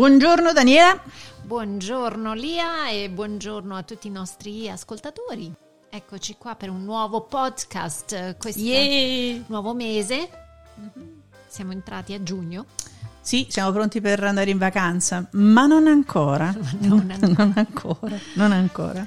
Buongiorno Daniela. Buongiorno Lia e buongiorno a tutti i nostri ascoltatori. Eccoci qua per un nuovo podcast, questo Yeah. nuovo mese. Siamo entrati a giugno. Sì, siamo pronti per andare in vacanza, ma non ancora. non ancora. non ancora.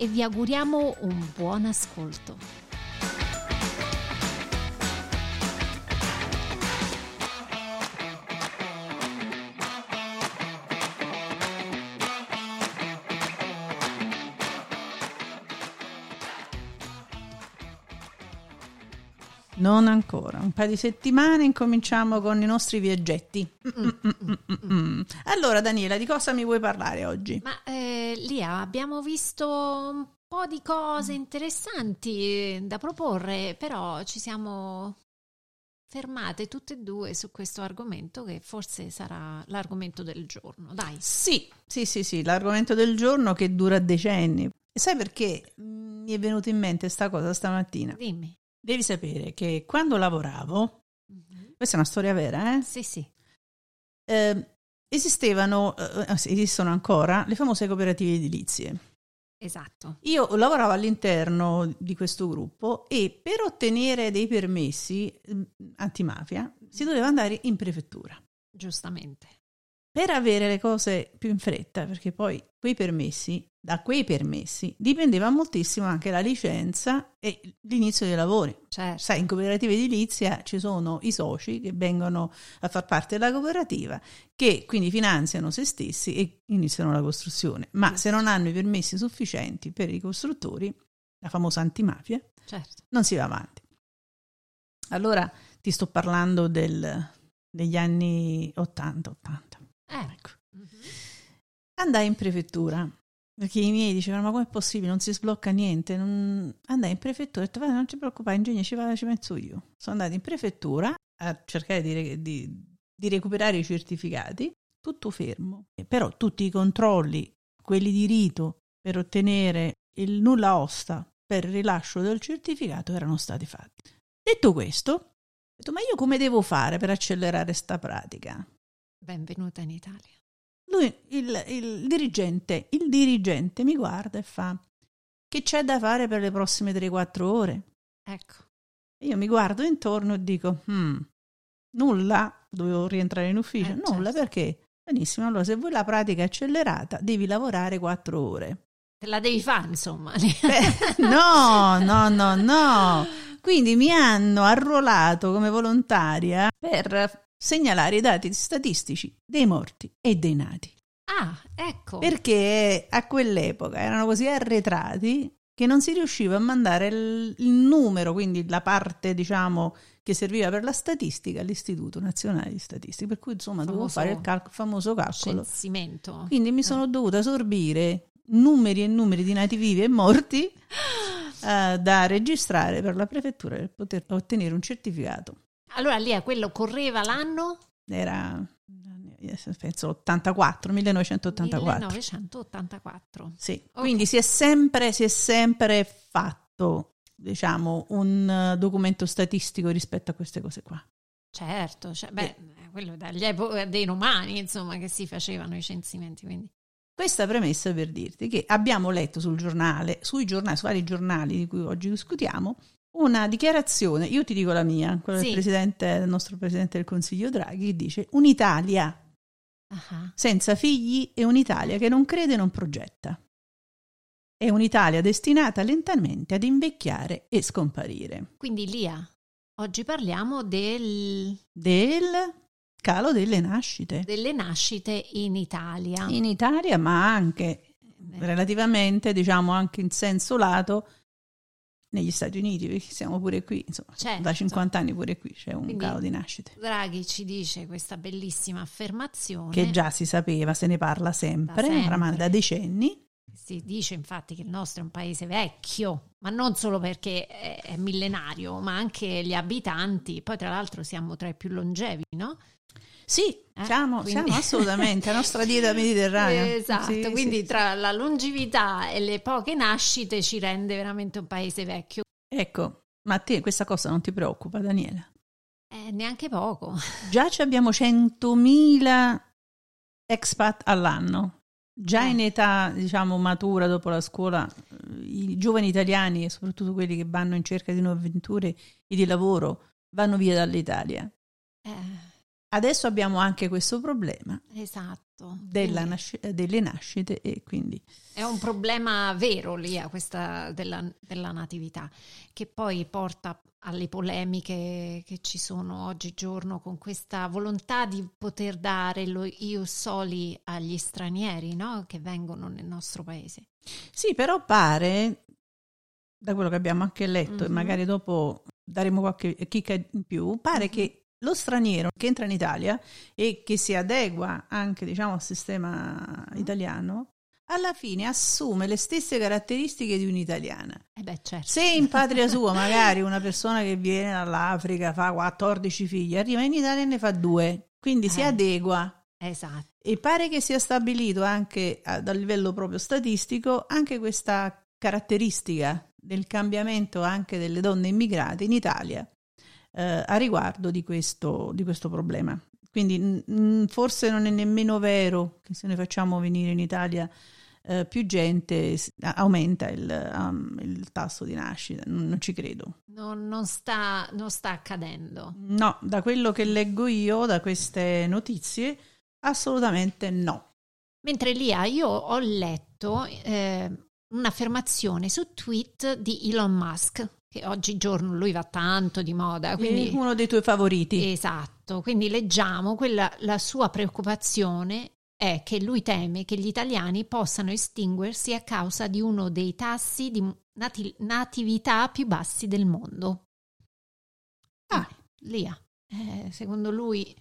e vi auguriamo un buon ascolto. Non ancora, un paio di settimane incominciamo con i nostri viaggetti. Mm-mm-mm-mm-mm. Allora Daniela, di cosa mi vuoi parlare oggi? Ma eh, Lia, abbiamo visto un po' di cose interessanti da proporre, però ci siamo fermate tutte e due su questo argomento che forse sarà l'argomento del giorno. Dai. Sì, sì, sì, sì, l'argomento del giorno che dura decenni. E sai perché Mm, mi è venuta in mente sta cosa stamattina? Dimmi. Devi sapere che quando lavoravo, questa è una storia vera, eh? Sì, sì. Eh, esistevano, eh, anzi, esistono ancora, le famose cooperative edilizie. Esatto. Io lavoravo all'interno di questo gruppo e per ottenere dei permessi eh, antimafia si doveva andare in prefettura. Giustamente. Per avere le cose più in fretta, perché poi quei permessi, da quei permessi dipendeva moltissimo anche la licenza e l'inizio dei lavori. Certo. Sai, in cooperativa edilizia ci sono i soci che vengono a far parte della cooperativa, che quindi finanziano se stessi e iniziano la costruzione. Ma se non hanno i permessi sufficienti per i costruttori, la famosa antimafia, Certo. non si va avanti. Allora ti sto parlando del- degli anni 80-80. Eh. Ecco. Andai in prefettura perché i miei dicevano: Ma com'è possibile? Non si sblocca niente. Non... Andai in prefettura e ho detto: "Guarda, non ti preoccupare, ingegno, ci, vado, ci penso io. Sono andata in prefettura a cercare di, re- di- di recuperare i certificati, tutto fermo. Però tutti i controlli, quelli di rito per ottenere il nulla osta per il rilascio del certificato, erano stati fatti. Detto questo, ho detto: Ma io come devo fare per accelerare sta pratica? Benvenuta in Italia. Lui, il, il dirigente, il dirigente mi guarda e fa: Che c'è da fare per le prossime 3-4 ore? Ecco. Io mi guardo intorno e dico: "Hmm, nulla, dovevo rientrare in ufficio. Eh, nulla certo. perché? Benissimo, allora se vuoi la pratica accelerata, devi lavorare 4 ore. Te la devi fare, insomma. Beh, no, no, no, no. Quindi mi hanno arruolato come volontaria per segnalare i dati statistici dei morti e dei nati. ah, ecco. Perché a quell'epoca erano così arretrati che non si riusciva a mandare il, il numero, quindi la parte, diciamo, che serviva per la statistica all'Istituto Nazionale di Statistica. Per cui, insomma, dovevo Famoso fare il cal- famoso calcolo. Censimento. Quindi mi sono dovuta sorbire numeri e numeri di nati vivi e morti eh, da registrare per la prefettura per poter ottenere un certificato. Allora lì a quello correva l'anno Era, eh, penso, 84, 1984. 1984. Sì, quindi si è sempre, si è sempre fatto, diciamo, un eh, documento statistico rispetto a queste cose qua. Certo, cioè, beh, quello dagli epoca dei romani, insomma, che si facevano i censimenti, quindi. Questa premessa per dirti che abbiamo letto sul giornale, sui giornali, su vari giornali di cui oggi discutiamo, una dichiarazione, io ti dico la mia, quella Sì. del, presidente, del nostro Presidente del Consiglio Draghi, che dice un'Italia Ah, senza figli è un'Italia che non crede e non progetta. È un'Italia destinata lentamente ad invecchiare e scomparire. Quindi Lia, oggi parliamo del- Del calo delle nascite. delle nascite in Italia. In Italia, ma anche relativamente, diciamo anche in senso lato, negli Stati Uniti, perché siamo pure qui, insomma, Certo. da 50 anni pure qui c'è un Quindi- calo di nascite. Draghi ci dice questa bellissima affermazione. Che già si sapeva, se ne parla sempre, Da sempre. oramai da decenni. Si dice infatti che il nostro è un paese vecchio, ma non solo perché è, è millenario, ma anche gli abitanti. Poi, tra l'altro, siamo tra i più longevi, no? Sì, Eh, siamo, quindi- siamo assolutamente, la nostra dieta mediterranea. Esatto, Sì, quindi sì. tra la longevità e le poche nascite ci rende veramente un paese vecchio. Ecco, ma a te questa cosa non ti preoccupa, Daniela? Eh, neanche poco. Già ci abbiamo 100.000 expat all'anno. Già Eh. in età, diciamo, matura dopo la scuola, eh, i giovani italiani, e soprattutto quelli che vanno in cerca di nuove avventure e di lavoro, vanno via dall'Italia. Eh, Adesso abbiamo anche questo problema esatto. nasci- delle nascite e quindi È un problema vero lì a questa della, della natività, che poi porta alle polemiche che ci sono oggigiorno con questa volontà di poter dare lo ius soli agli stranieri no? che vengono nel nostro paese. Sì, però pare, da quello che abbiamo anche letto, e Mhm. magari dopo daremo qualche chicca in più, pare Mhm. che lo straniero che entra in Italia e che si adegua anche, diciamo, al sistema Mhm. italiano, alla fine assume le stesse caratteristiche di un'italiana. E beh, certo. Se in patria sua magari una persona che viene dall'Africa fa 14 figli, arriva in Italia e ne fa due, quindi si Eh. adegua Esatto. e pare che sia stabilito anche a, dal livello proprio statistico anche questa caratteristica del cambiamento anche delle donne immigrate in Italia eh, a riguardo di questo, di questo problema. Quindi mh, forse non è nemmeno vero che se noi facciamo venire in Italia eh, più gente aumenta il, um, il tasso di nascita, non, non ci credo. Non, non sta, non sta accadendo. No, da quello che leggo io, da queste notizie, assolutamente no. Mentre Lia, io ho letto eh, un'affermazione su tweet di Elon Musk, che oggigiorno lui va tanto di moda, quindi uno dei tuoi favoriti. Esatto, quindi leggiamo quella, la sua preoccupazione è che lui teme che gli italiani possano estinguersi a causa di uno dei tassi di nati- natività più bassi del mondo. Ah. Lia, eh, secondo lui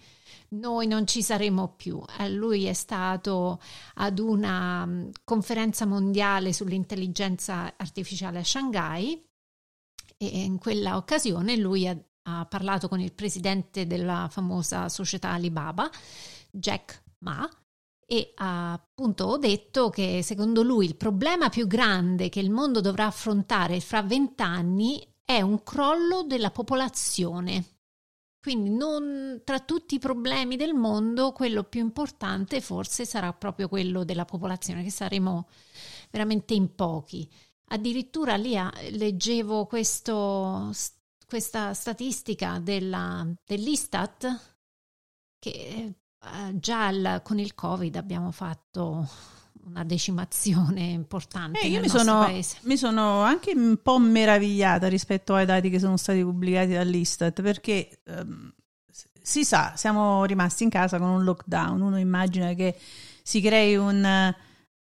noi non ci saremo più. Eh, lui è stato ad una mh, conferenza mondiale sull'intelligenza artificiale a Shanghai e in quella occasione lui ha, ha parlato con il presidente della famosa società Alibaba, Jack Ma, e ha appunto detto che secondo lui il problema più grande che il mondo dovrà affrontare fra vent'anni è un crollo della popolazione. Quindi non, tra tutti i problemi del mondo, quello più importante forse sarà proprio quello della popolazione, che saremo veramente in pochi. Addirittura lì leggevo questo, questa statistica della, dell'Istat che eh, già al- con il Covid abbiamo fatto una decimazione importante Eh, io nel mi sono, mi sono anche un po' meravigliata rispetto ai dati che sono stati pubblicati dall'Istat perché ehm, si sa, siamo rimasti in casa con un lockdown. Uno immagina che si crei un-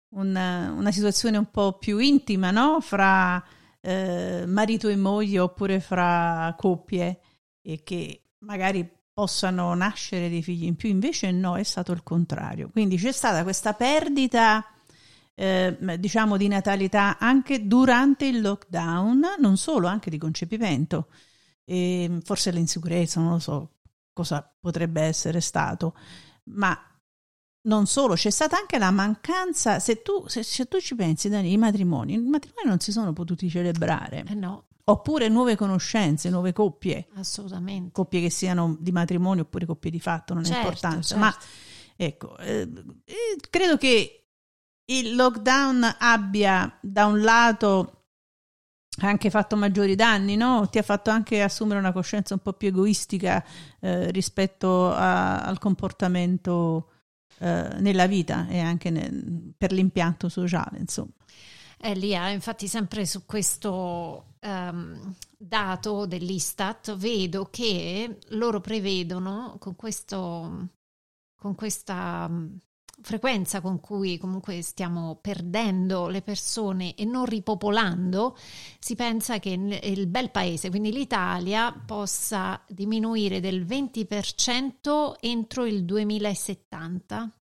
un- una situazione un po' più intima no? fra eh, marito e moglie oppure fra coppie e che magari possano nascere dei figli in più, invece no, è stato il contrario. Quindi c'è stata questa perdita eh, diciamo di natalità anche durante il lockdown, non solo, anche di concepimento. E forse l'insicurezza, non lo so cosa potrebbe essere stato, ma non solo, c'è stata anche la mancanza, se tu, se, se tu ci pensi, Dani, i matrimoni, i matrimoni non si sono potuti celebrare, Eh no, oppure nuove conoscenze, nuove coppie, assolutamente. coppie che siano di matrimonio oppure coppie di fatto, non Certo, importanza, certo. ma ecco, eh, eh, credo che il lockdown abbia da un lato anche fatto maggiori danni, no? Ti ha fatto anche assumere una coscienza un po' più egoistica eh, rispetto a- al comportamento eh, nella vita e anche nel- per l'impianto sociale, insomma. Eh, Lia, infatti sempre su questo ehm, dato dell'Istat vedo che loro prevedono con questo con questa frequenza con cui comunque stiamo perdendo le persone e non ripopolando, si pensa che il bel paese, quindi l'Italia, possa diminuire del 20% entro il 2070.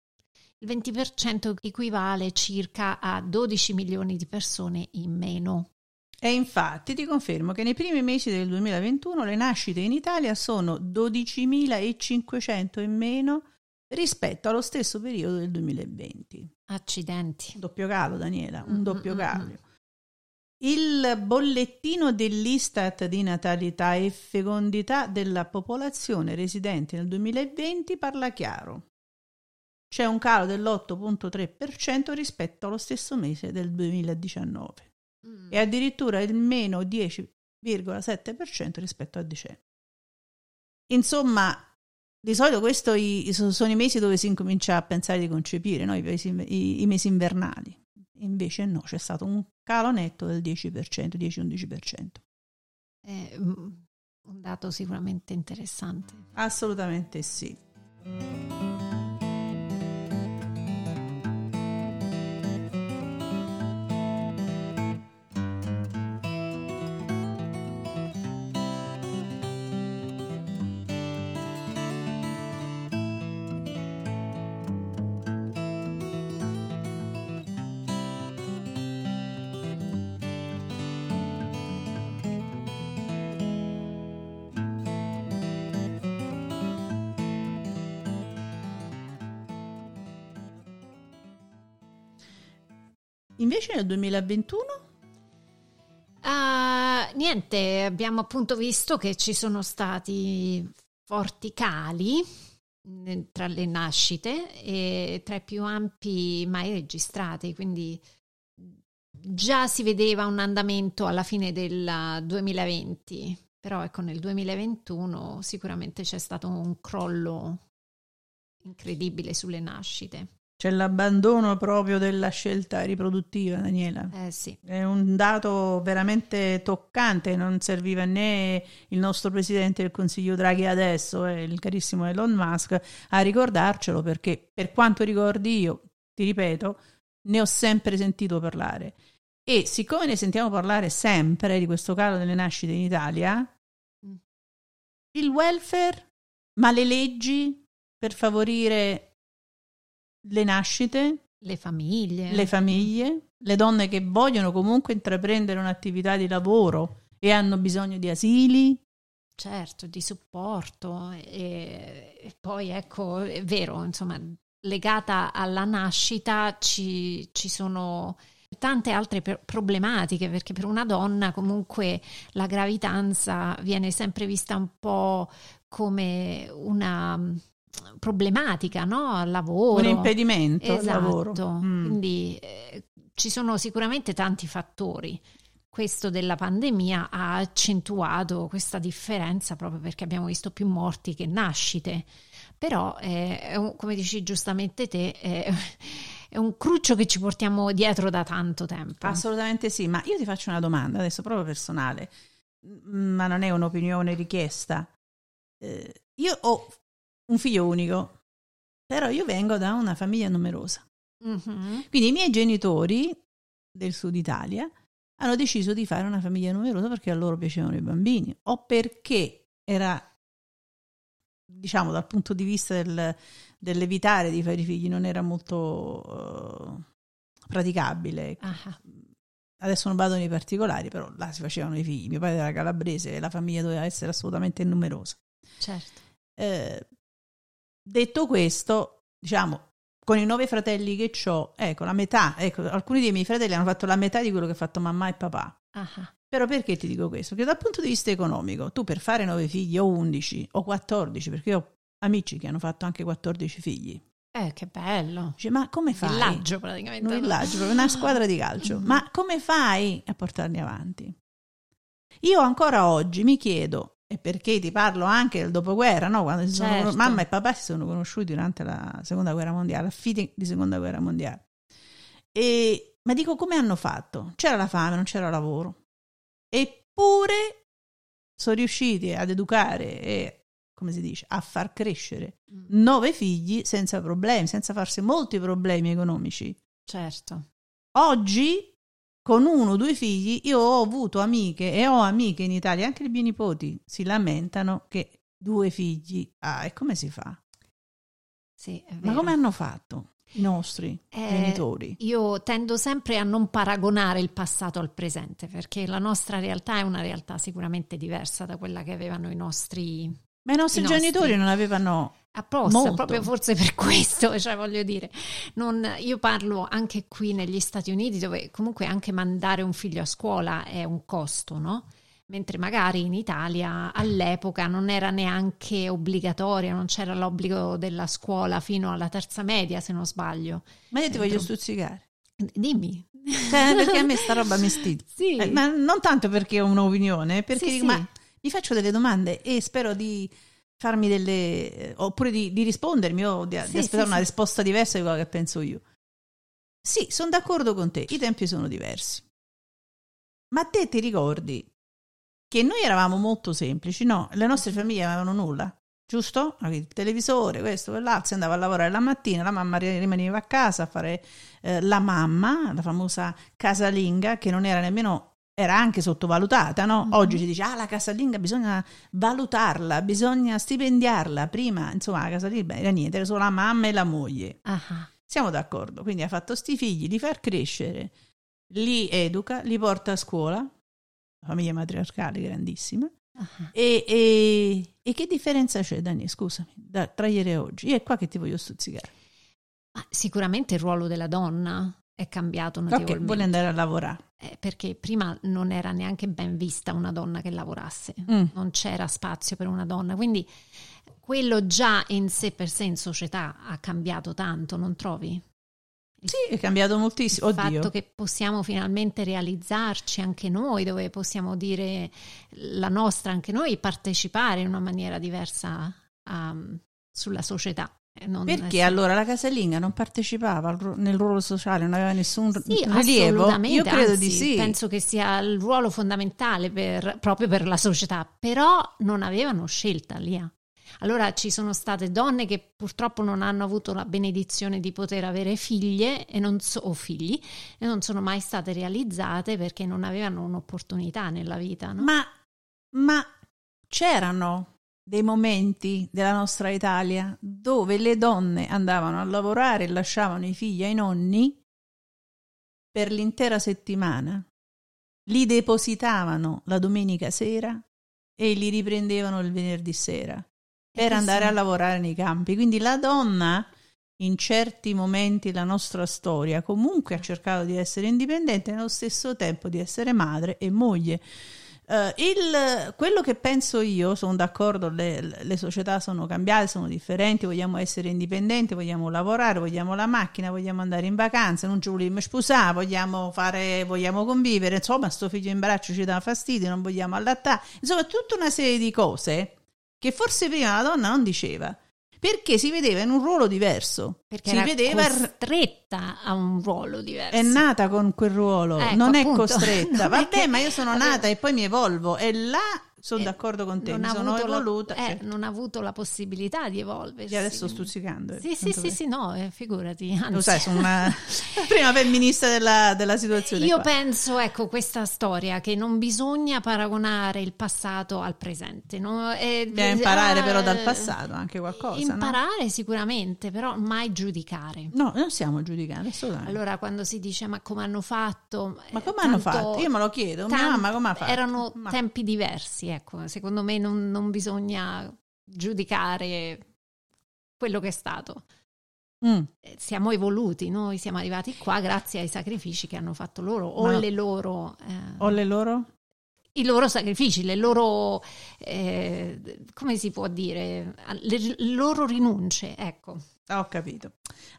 Il 20% equivale circa a 12 milioni di persone in meno. E infatti ti confermo che nei primi mesi del 2021 le nascite in Italia sono 12.500 in meno rispetto allo stesso periodo del 2020. Accidenti. Doppio calo, Daniela, un doppio calo. Il bollettino dell'Istat di natalità e fecondità della popolazione residente nel 2020 parla chiaro. C'è un calo dell'8.3% rispetto allo stesso mese del 2019 mm. e addirittura il meno 10,7% rispetto a dicembre. Insomma, di solito questi sono i mesi dove si incomincia a pensare di concepire, no? I, mesi, i, i, mesi, invernali. Invece no, c'è stato un calo netto del 10%, 10-11%. È un dato sicuramente interessante. Assolutamente sì. Invece nel 2021? Uh, ah, niente, abbiamo appunto visto che ci sono stati forti cali tra le nascite e tra i più ampi mai registrati, quindi già si vedeva un andamento alla fine del 2020, però ecco nel 2021 sicuramente c'è stato un crollo incredibile sulle nascite. C'è l'abbandono proprio della scelta riproduttiva, Daniela. Eh sì. È un dato veramente toccante, non serviva né il nostro presidente del Consiglio Draghi adesso, eh, il carissimo Elon Musk, a ricordarcelo perché per quanto ricordi io, ti ripeto, ne ho sempre sentito parlare. E siccome ne sentiamo parlare sempre di questo calo delle nascite in Italia, mm. il welfare, ma le leggi per favorire le nascite, le famiglie, le famiglie, le donne che vogliono comunque intraprendere un'attività di lavoro e hanno bisogno di asili. Certo, di supporto e, e poi ecco, è vero, insomma, legata alla nascita ci, ci sono tante altre problematiche perché per una donna comunque la gravidanza viene sempre vista un po' come una problematica no? al lavoro. Un impedimento esatto. al lavoro. Mm. Quindi eh, ci sono sicuramente tanti fattori. Questo della pandemia ha accentuato questa differenza proprio perché abbiamo visto più morti che nascite. Però, eh, come dici giustamente te, eh, è un cruccio che ci portiamo dietro da tanto tempo. Assolutamente sì, ma io ti faccio una domanda adesso proprio personale, ma non è un'opinione richiesta. Eh, io ho un figlio unico, però io vengo da una famiglia numerosa. Mm-hmm. Quindi i miei genitori del sud Italia hanno deciso di fare una famiglia numerosa perché a loro piacevano i bambini o perché era, diciamo, dal punto di vista del, dell'evitare di fare i figli non era molto uh, praticabile. Ah. Adesso non vado nei particolari, però là si facevano i figli. Mio padre era calabrese e la famiglia doveva essere assolutamente numerosa. Certo. Eh, Detto questo, diciamo, con i nove fratelli che ho, ecco, la metà, ecco, alcuni dei miei fratelli hanno fatto la metà di quello che ha fatto mamma e papà. Uh-huh. Però perché ti dico questo? Perché dal punto di vista economico, tu per fare nove figli o undici o quattordici, perché io ho amici che hanno fatto anche 14 figli. Eh, che bello. Dice, ma come fai? Villaggio praticamente. Un villaggio, una squadra di calcio. Ma come fai a portarli avanti? Io ancora oggi mi chiedo, e perché ti parlo anche del dopoguerra, no? quando certo. sono, mamma e papà si sono conosciuti durante la seconda guerra mondiale, a fine di seconda guerra mondiale. E, ma dico come hanno fatto? C'era la fame, non c'era lavoro. Eppure sono riusciti ad educare e come si dice, a far crescere Mm, nove figli senza problemi, senza farsi molti problemi economici. certo. Oggi, con uno o due figli, io ho avuto amiche e ho amiche in Italia, anche i miei nipoti si lamentano che due figli, ah, e come si fa? Sì, Ma come hanno fatto i nostri Eh, genitori? Io tendo sempre a non paragonare il passato al presente, perché la nostra realtà è una realtà sicuramente diversa da quella che avevano i nostri Ma i nostri i nostri- genitori non avevano apposta, Molto. proprio forse per questo, cioè voglio dire, non- io parlo anche qui negli Stati Uniti dove comunque anche mandare un figlio a scuola è un costo, no? Mentre magari in Italia all'epoca non era neanche obbligatoria, non c'era l'obbligo della scuola fino alla terza media, se non sbaglio. Ma io ti voglio stuzzicare. Dimmi. Cioè, perché a me sta roba mi stila. Sì. Eh, ma non tanto perché ho un'opinione, perché Sì, sì. ma mi faccio delle domande e spero di farmi delle eh, oppure di, di rispondermi o di, di Sì, aspettare sì, una sì. risposta diversa di quello che penso io. Sì, sono d'accordo con te, i tempi sono diversi. Ma te ti ricordi che noi eravamo molto semplici, no? Le nostre famiglie avevano nulla, giusto? Avevi Il televisore, questo, quell'altro, si andava a lavorare la mattina, la mamma ri- rimaneva a casa a fare eh, la mamma, la famosa casalinga, che non era nemmeno era anche sottovalutata, no? Mhm. Oggi si dice, ah, la casalinga bisogna valutarla, bisogna stipendiarla. Prima, insomma, la casalinga era niente, era solo la mamma e la moglie. Ah, Siamo d'accordo. Quindi ha fatto sti figli, li far crescere, li educa, li porta a scuola, famiglia matriarcale grandissima. ah. E, e- e che differenza c'è, Dani? Scusami, da- tra ieri e oggi? Io è qua che ti voglio stuzzicare. Ma sicuramente il ruolo della donna è cambiato notevolmente. vuole andare a lavorare. Eh, perché prima non era neanche ben vista una donna che lavorasse, Mm. non c'era spazio per una donna, quindi quello già in sé per sé in società ha cambiato tanto, non trovi? Sì, è cambiato moltissimo. Il Oddio. fatto che possiamo finalmente realizzarci anche noi, dove possiamo dire la nostra anche noi, partecipare in una maniera diversa um, sulla società. Eh, Perché essere- allora la casalinga non partecipava ru- nel ruolo sociale, non aveva nessun Sì, rilievo? Io credo anzi, di sì. Penso che sia il ruolo fondamentale per- proprio per la società, però non avevano scelta lì. Allora ci sono state donne che purtroppo non hanno avuto la benedizione di poter avere figlie e non so- o figli e non sono mai state realizzate perché non avevano un'opportunità nella vita. no? Ma, ma c'erano dei momenti della nostra Italia dove le donne andavano a lavorare e lasciavano i figli ai nonni per l'intera settimana, li depositavano la domenica sera e li riprendevano il venerdì sera per andare a lavorare nei campi. Quindi la donna in certi momenti della nostra storia comunque ha cercato di essere indipendente e nello stesso tempo di essere madre e moglie. Eh, il- quello che penso io, sono d'accordo, le, le società sono cambiate, sono differenti, vogliamo essere indipendenti, vogliamo lavorare, vogliamo la macchina, vogliamo andare in vacanza, non ci vogliamo sposare, vogliamo, fare, vogliamo convivere, insomma sto figlio in braccio ci dà fastidio, non vogliamo allattare, insomma tutta una serie di cose che forse prima la donna non diceva, perché si vedeva in un ruolo diverso, perché si era vedeva costretta a un ruolo diverso. è nata con quel ruolo, Ecco, non è appunto. costretta. Non è Vabbè, che- ma io sono nata e poi mi evolvo e là sono Eh, d'accordo con te, non sono avuto la- evoluta. eh, certo. non ha avuto la possibilità di evolversi. E adesso stuzzicando. eh, Sì, sì, sì, sì, no, eh, figurati. Anzi, Lo sai, sono una prima femminista della, della situazione. Io qua. penso, ecco, questa storia che non bisogna paragonare il passato al presente. no? Eh, Bisogna imparare però dal passato anche qualcosa. no? Imparare sicuramente, però mai giudicare. No, non stiamo giudicando, assolutamente. Allora, quando si dice ma come hanno fatto? ma eh, come hanno fatto? Io me lo chiedo, mia tan- mamma come ha fatto? Erano tempi diversi, ecco. Secondo me non, non bisogna giudicare quello che è stato. Mm. Eh, Siamo evoluti, noi siamo arrivati qua grazie ai sacrifici che hanno fatto loro o Ma- le loro, eh, Ho le loro? I loro sacrifici, le loro, eh, come si può dire, le, loro rinunce, ecco. Ah, Ho capito.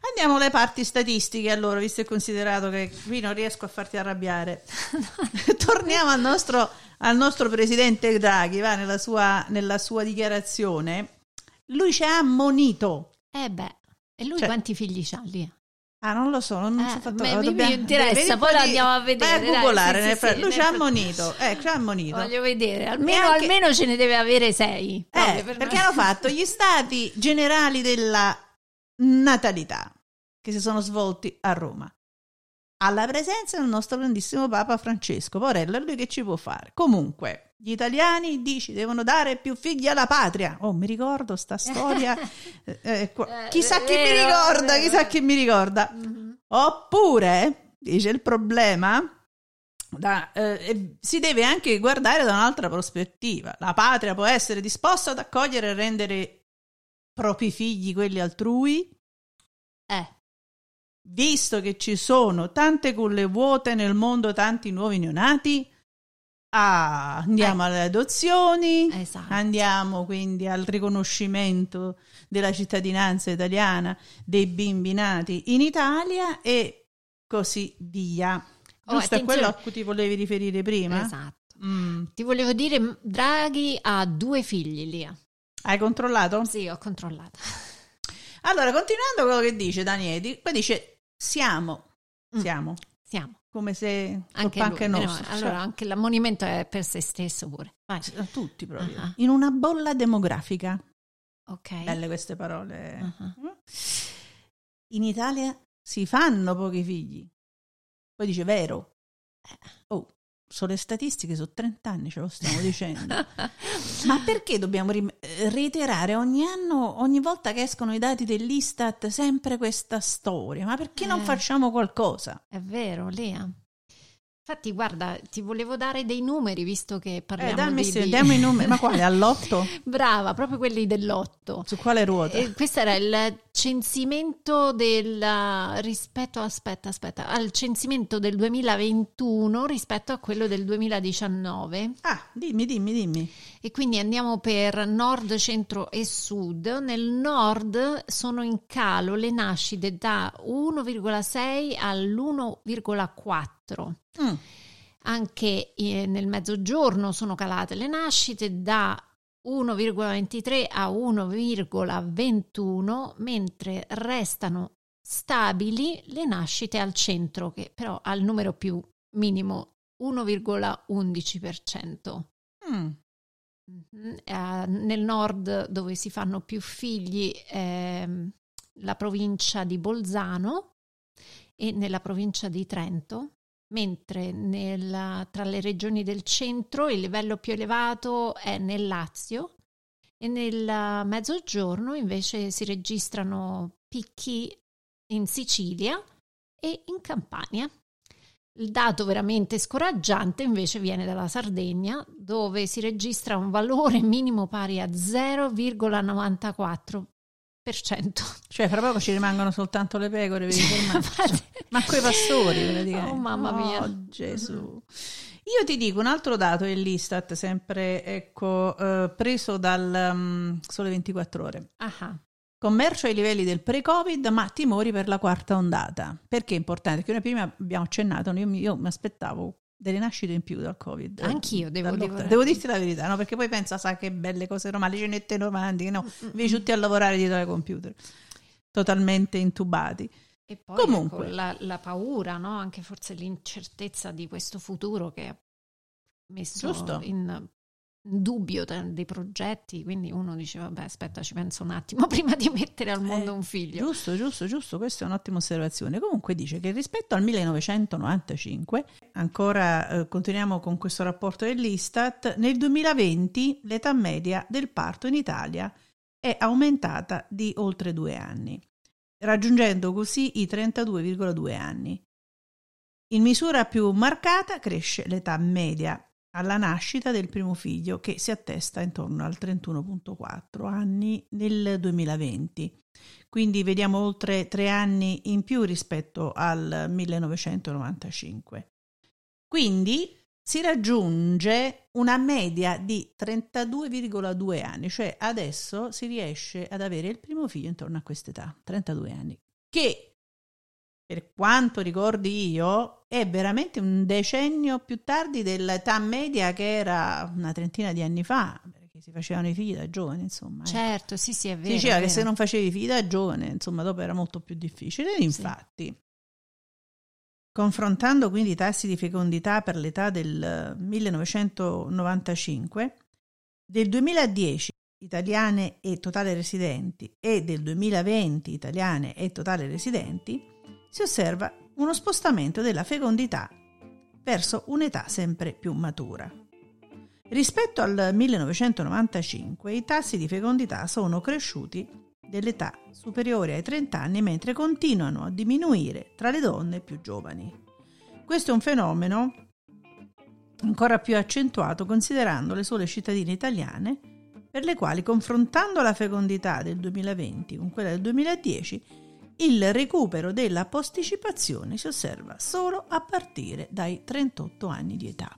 Andiamo alle parti statistiche allora, visto e considerato che qui non riesco a farti arrabbiare. Torniamo al nostro, al nostro presidente Draghi, va, nella, sua, nella sua dichiarazione. Lui ci ha ammonito. Eh beh, e lui Cioè- quanti figli ha lì? Ah, non lo so, non mi Eh, sono fatto... mi- dobbiamo- mi interessa, poi po' lo di- andiamo a vedere, Vai a dai, googolare, sì, nel sì, fra- sì, lui ci ha ammonito, eh, ci ha ammonito. Voglio vedere, almeno, anche- almeno ce ne deve avere sei. Eh, per perché me. hanno fatto gli stati generali della natalità che si sono svolti a Roma. Alla presenza del nostro grandissimo Papa Francesco. Porello, è lui che ci può fare. Comunque, gli italiani dici devono dare più figli alla patria. Oh, mi ricordo sta storia. eh, eh, Eh, chissà chi mi ricorda, chissà chi mi ricorda. Mhm. Oppure, dice il problema, da- eh, si deve anche guardare da un'altra prospettiva. La patria può essere disposta ad accogliere e rendere propri figli quelli altrui, Eh, visto che ci sono tante culle vuote nel mondo, tanti nuovi neonati. Ah, andiamo alle adozioni, esatto. andiamo quindi al riconoscimento della cittadinanza italiana dei bimbi nati in Italia e così via. Oh, Giusto, è attenzione. quello a cui ti volevi riferire prima? Esatto. Mm. Ti volevo dire, Draghi ha due figli lì. Hai controllato? Sì, ho controllato. Allora, continuando quello che dice Danieli, poi dice siamo, Mm. siamo, Siamo. Come se Anche, anche lui. nostra. No, allora, anche l'ammonimento è per se stesso pure. Cioè, tutti proprio. Ah. In una bolla demografica. Ok. Belle queste parole. Ah. In Italia si fanno pochi figli. Poi dice vero. Eh. Oh, sono le statistiche, sono 30 anni, ce lo stiamo dicendo. Ma perché dobbiamo eh, reiterare ogni anno, ogni volta che escono i dati dell'Istat, sempre questa storia? Ma perché non Eh. facciamo qualcosa? È vero, Lea. Infatti, guarda, ti volevo dare dei numeri visto che Eh, parliamo dammi, di, sì, di- dammi i numeri. Ma quale? All'otto? Brava, proprio quelli dell'otto. Su quale ruota? E questo era il censimento del rispetto aspetta aspetta al censimento del 2021 rispetto a quello del 2019 Ah, dimmi, dimmi, dimmi. e quindi andiamo per nord, centro e sud. Nel nord sono in calo le nascite da 1,6 all'1,4. Mm. Anche eh, nel mezzogiorno sono calate le nascite da 1,23 a 1,21, mentre restano stabili le nascite al centro, che però ha il numero più minimo 1,11%. Mm. Mhm. Eh, nel nord dove si fanno più figli ehm, la provincia di Bolzano e nella provincia di Trento, mentre nella- tra le regioni del centro il livello più elevato è nel Lazio e nel mezzogiorno invece si registrano picchi in Sicilia e in Campania. Il dato veramente scoraggiante invece viene dalla Sardegna, dove si registra un valore minimo pari a 0,94%. Cioè, fra poco ci rimangono soltanto le pecore per i. Ma quei pastori, praticamente. Oh, mamma mia. Oh, Gesù. Io ti dico un altro dato dell'Istat, sempre ecco, eh, preso dal mm, Sole 24 Ore. Ah, Commercio ai livelli del pre-Covid, ma timori per la quarta ondata. Perché è importante? Perché noi prima abbiamo accennato, io mi, io mi aspettavo delle nascite in più dal Covid. Anch'io, devo- devo- devo dirti la verità, no? Perché poi pensa, sa che belle cose romane, le cenette romantiche, no? Invece tutti a lavorare dietro ai computer, totalmente intubati. E poi Comunque. ecco, la, la paura, no? anche forse l'incertezza di questo futuro che ha messo Giusto. in dubbio dei progetti, quindi uno dice vabbè aspetta ci penso un attimo prima di mettere al mondo Eh, un figlio. Giusto, giusto, giusto, questa è un'ottima osservazione. Comunque dice che rispetto al 1995, ancora eh, continuiamo con questo rapporto dell'Istat, nel 2020 l'età media del parto in Italia è aumentata di oltre due anni, raggiungendo così i 32,2 anni. In misura più marcata cresce l'età media alla nascita del primo figlio che si attesta intorno al 31,4 anni nel 2020. Quindi vediamo oltre tre anni in più rispetto al 1995. Quindi si raggiunge una media di 32,2 anni, cioè adesso si riesce ad avere il primo figlio intorno a quest'età, 32 anni, che per quanto ricordi io è veramente un decennio più tardi dell'età media che era una trentina di anni fa, perché si facevano i figli da giovani, insomma. eh. Certo, sì, sì, è vero. si diceva che se non facevi i figli da giovane, insomma, dopo era molto più difficile. Infatti, confrontando quindi i tassi di fecondità per l'età del eh, 1995, del 2010 italiane e totale residenti e del 2020 italiane e totale residenti, si osserva uno spostamento della fecondità verso un'età sempre più matura. Rispetto al 1995 i tassi di fecondità sono cresciuti dell'età superiore ai 30 anni mentre continuano a diminuire tra le donne più giovani. Questo è un fenomeno ancora più accentuato considerando le sole cittadine italiane per le quali confrontando la fecondità del 2020 con quella del 2010 il recupero della posticipazione si osserva solo a partire dai 38 anni di età.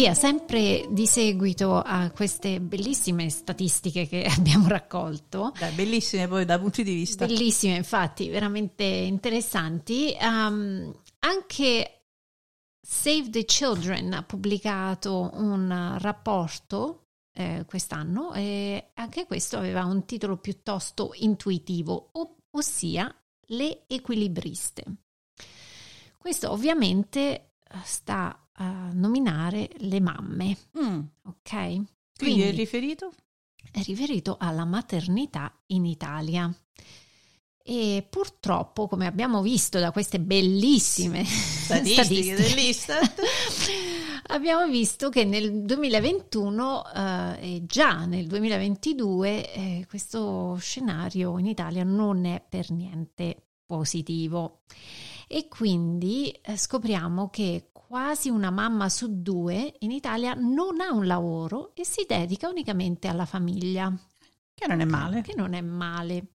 Lia, sempre di seguito a queste bellissime statistiche che abbiamo raccolto, Dai, bellissime poi da punti di vista. bellissime infatti, veramente interessanti, ehm, anche Save the Children ha pubblicato un rapporto eh, quest'anno e anche questo aveva un titolo piuttosto intuitivo, o- ossia Le equilibriste. Questo ovviamente sta a nominare le mamme, Mm, ok? Quindi è riferito? è riferito alla maternità in Italia. E purtroppo, come abbiamo visto da queste bellissime Statistiche dell'Istat. abbiamo visto che nel 2021 eh, e già nel 2022 eh, questo scenario in Italia non è per niente positivo. E quindi eh, scopriamo che quasi una mamma su due in Italia non ha un lavoro e si dedica unicamente alla famiglia Che non è male. che non è male.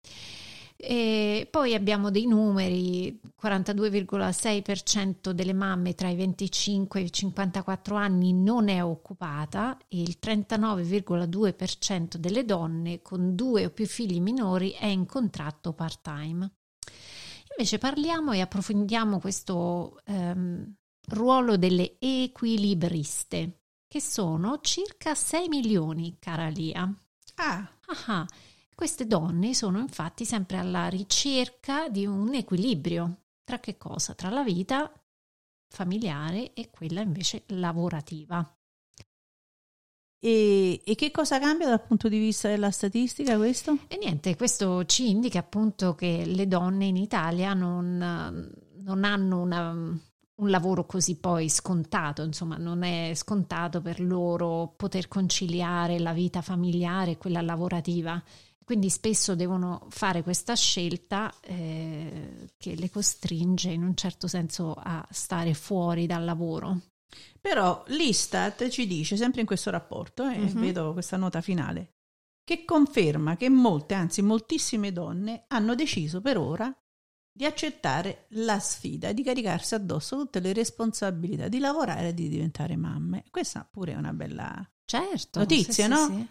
E poi abbiamo dei numeri, 42,6% delle mamme tra i 25 e i 54 anni non è occupata e il 39,2% delle donne con due o più figli minori è in contratto part-time. Invece parliamo e approfondiamo questo ehm, ruolo delle equilibriste, che sono circa 6 milioni, cara Lia. Ah, Ah, queste donne sono infatti sempre alla ricerca di un equilibrio tra che cosa? Tra la vita familiare e quella invece lavorativa. E, e che cosa cambia dal punto di vista della statistica questo? E niente, questo ci indica appunto che le donne in Italia non, non hanno una, un lavoro così poi scontato, insomma non è scontato per loro poter conciliare la vita familiare e quella lavorativa. Quindi spesso devono fare questa scelta eh, che le costringe in un certo senso a stare fuori dal lavoro. Però l'Istat ci dice, sempre in questo rapporto, e Mhm. vedo questa nota finale, che conferma che molte, anzi moltissime donne hanno deciso per ora di accettare la sfida, di caricarsi addosso tutte le responsabilità, di lavorare e di diventare mamme. Questa pure è una bella... Certo. Notizie, sì, no? sì, sì.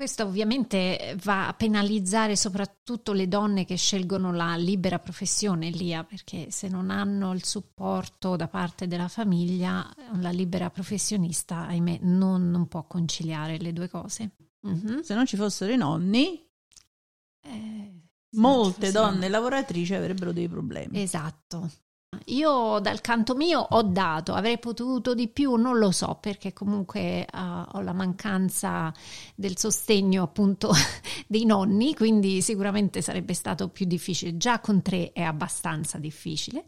Questo ovviamente va a penalizzare soprattutto le donne che scelgono la libera professione, Lia, perché se non hanno il supporto da parte della famiglia, la libera professionista, ahimè, non, non può conciliare le due cose. Mhm. Se non ci fossero i nonni, Eh, molte fossero- donne lavoratrici avrebbero dei problemi. Esatto, Io dal canto mio ho dato, avrei potuto di più, non lo so, perché comunque uh, ho la mancanza del sostegno appunto dei nonni, quindi sicuramente sarebbe stato più difficile. Già con tre è abbastanza difficile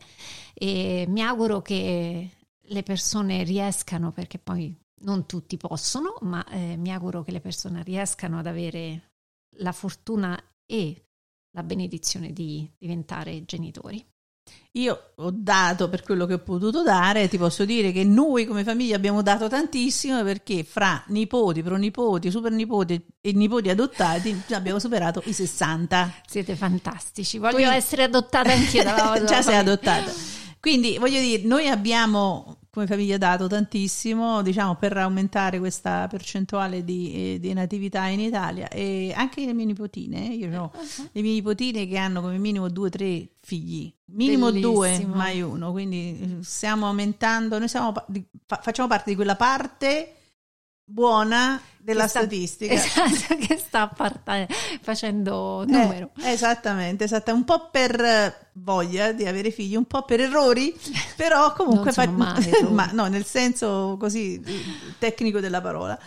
e mi auguro che le persone riescano, perché poi non tutti possono, ma eh, mi auguro che le persone riescano ad avere la fortuna e la benedizione di diventare genitori. Io ho dato per quello che ho potuto dare, ti posso dire che noi come famiglia abbiamo dato tantissimo perché fra nipoti, pronipoti, supernipoti e nipoti adottati abbiamo superato i 60. Siete fantastici, voglio Quindi... essere adottata anch'io. Già sei adottata. Quindi voglio dire, noi abbiamo come famiglia dato tantissimo, diciamo, per aumentare questa percentuale di, eh, di natività in Italia e anche le mie nipotine, io ho uh-huh. le mie nipotine che hanno come minimo due o tre figli, minimo Bellissimo. due, mai uno, quindi eh, stiamo aumentando, noi siamo, facciamo parte di quella parte buona della sta, statistica. Esatto, che sta part- facendo numero. Eh, esattamente, esatto, un po' per voglia di avere figli un po' per errori però comunque fa- ma, no, nel senso così tecnico della parola.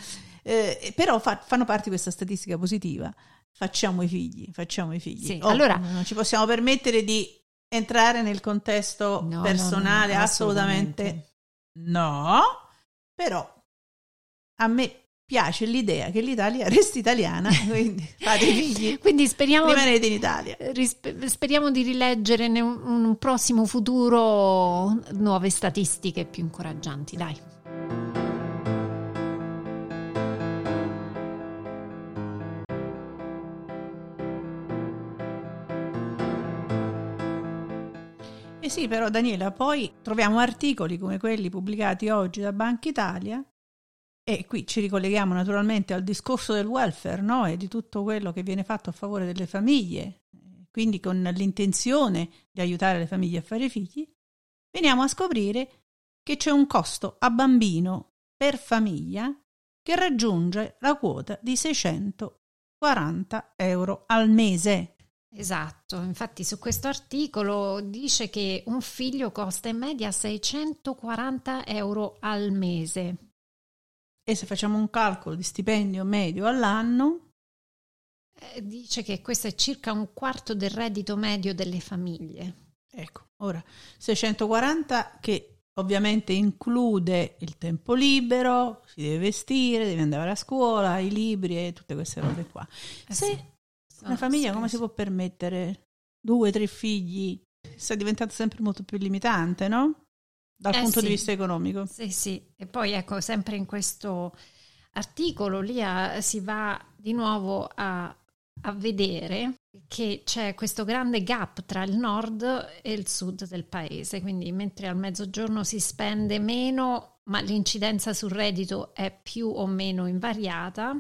Eh, però fa- fanno parte di questa statistica positiva. Facciamo i figli facciamo i figli. Sì, oh, allora non ci possiamo permettere di entrare nel contesto no, personale no, no, assolutamente. assolutamente. no però a me piace l'idea che l'Italia resti italiana, quindi fate figli, quindi speriamo, rimanete in Italia. Rispe, speriamo di rileggere in un, un prossimo futuro nuove statistiche più incoraggianti, dai. Eh sì, però Daniela, poi troviamo articoli come quelli pubblicati oggi da Banca Italia e qui ci ricolleghiamo naturalmente al discorso del welfare no? e di tutto quello che viene fatto a favore delle famiglie, quindi con l'intenzione di aiutare le famiglie a fare figli, veniamo a scoprire che c'è un costo a bambino per famiglia che raggiunge la quota di 640 euro al mese. Esatto, infatti su questo articolo dice che un figlio costa in media 640 euro al mese. E se facciamo un calcolo di stipendio medio all'anno? Eh, dice che questo è circa un quarto del reddito medio delle famiglie. Ecco, ora 640 che ovviamente include il tempo libero, si deve vestire, deve andare a scuola, i libri e tutte queste robe qua. Eh se sì. una famiglia come si può permettere due, tre figli? Sta diventando sempre molto più limitante, no? Dal eh punto sì. di vista economico. Sì, sì. E poi ecco, sempre in questo articolo lì a, si va di nuovo a, a vedere che c'è questo grande gap tra il nord e il sud del paese, quindi mentre al mezzogiorno si spende meno, ma l'incidenza sul reddito è più o meno invariata.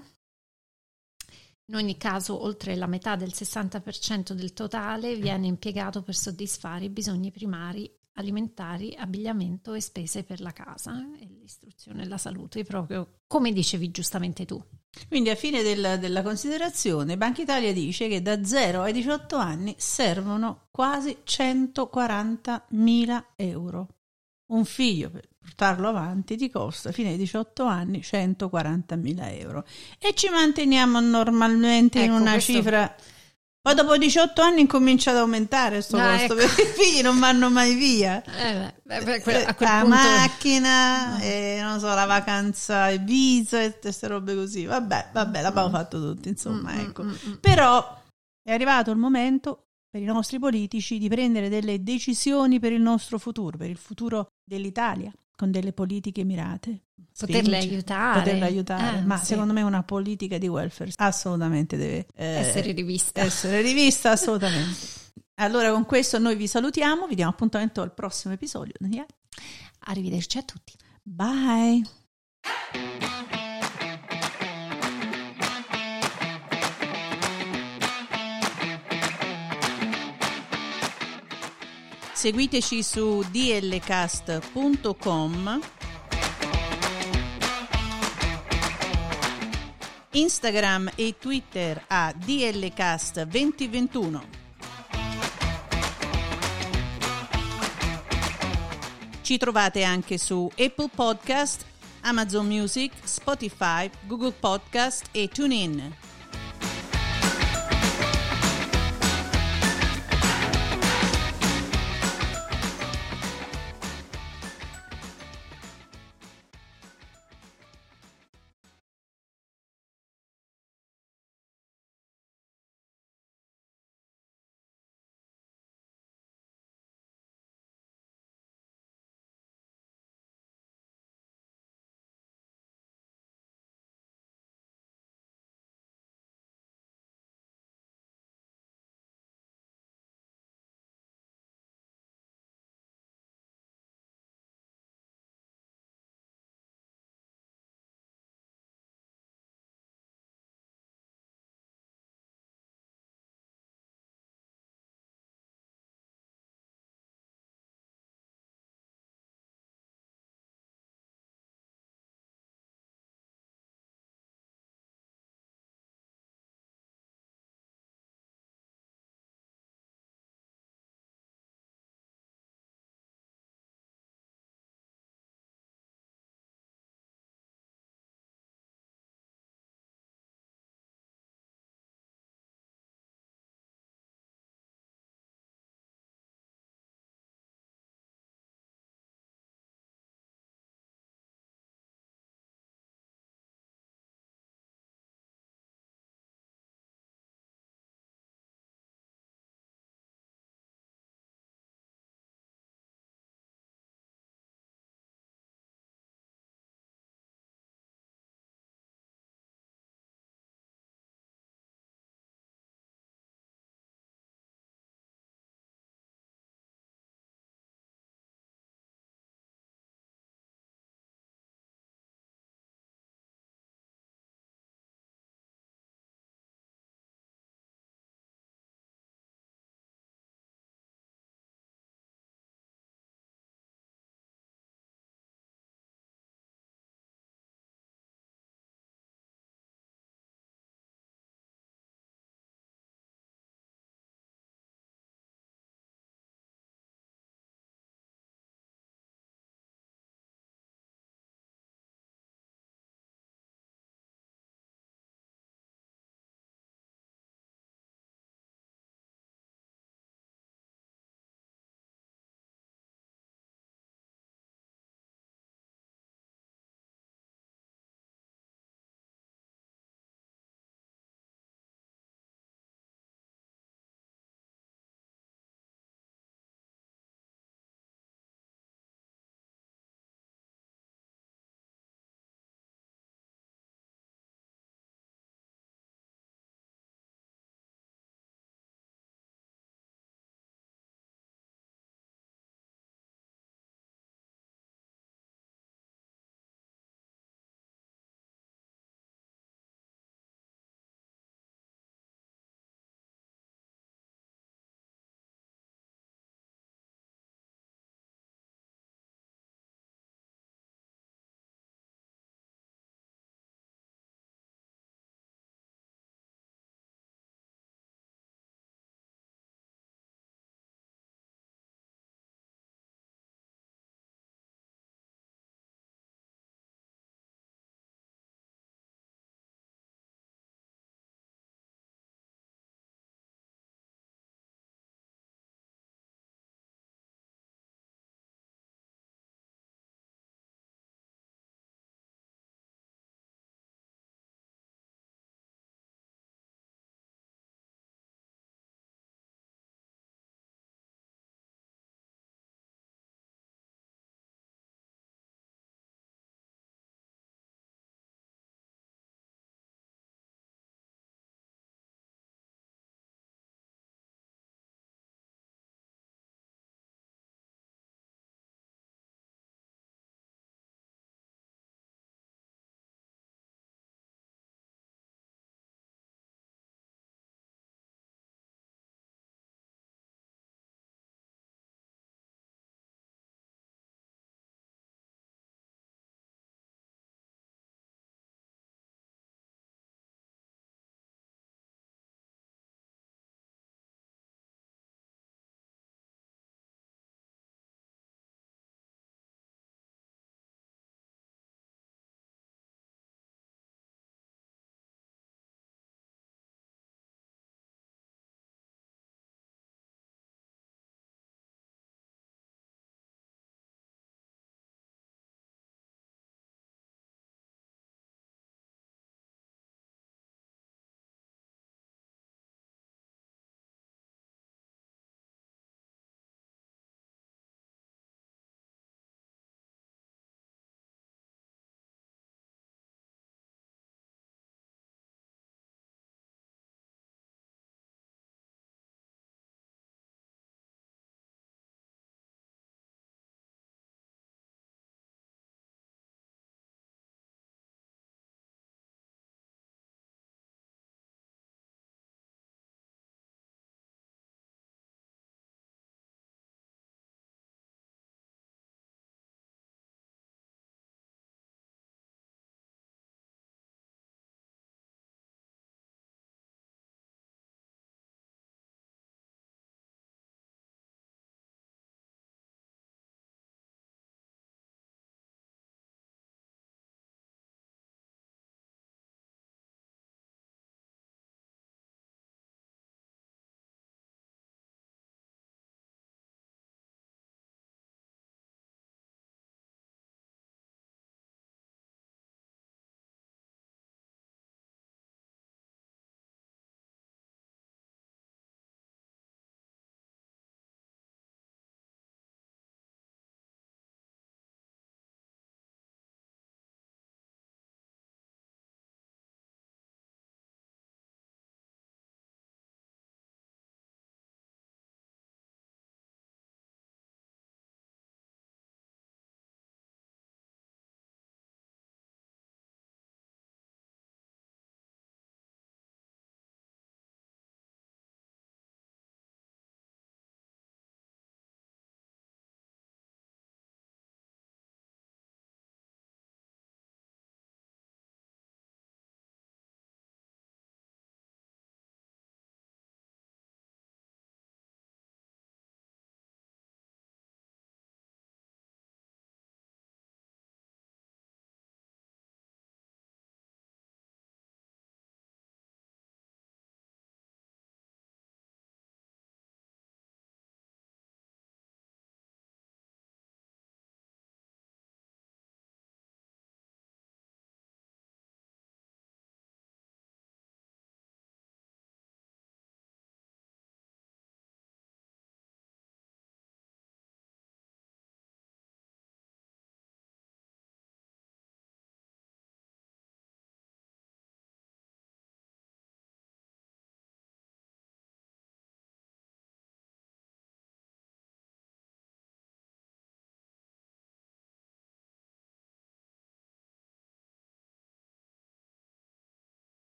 In ogni caso, oltre la metà del 60% del totale viene impiegato per soddisfare i bisogni primari alimentari, abbigliamento e spese per la casa e l'istruzione e la salute, proprio come dicevi giustamente tu. Quindi a fine del, della considerazione, Banca Italia dice che da 0 ai 18 anni servono quasi 140 mila euro. Un figlio per portarlo avanti ti costa fino ai 18 anni 140 mila euro e ci manteniamo normalmente ecco, in una questo... cifra poi dopo 18 anni incomincia ad aumentare questo no, costo ecco. perché i figli non vanno mai via. Eh beh, beh, a quel la punto... macchina, no. e, non so, la vacanza e visa e queste robe così. Vabbè, vabbè, l'abbiamo mm. fatto tutti, insomma, mm, mm ecco. Mm, mm, Però è arrivato il momento per i nostri politici di prendere delle decisioni per il nostro futuro, per il futuro dell'Italia con delle politiche mirate. Poterle aiutare. Poterle aiutare. Eh, ma sì. secondo me una politica di welfare assolutamente deve eh, essere rivista. Essere rivista assolutamente. allora con questo noi vi salutiamo, vi diamo appuntamento al prossimo episodio. Arrivederci a tutti. Bye. Seguiteci su dlcast.com, Instagram e Twitter a dlcast2021. Ci trovate anche su Apple Podcast, Amazon Music, Spotify, Google Podcast e TuneIn.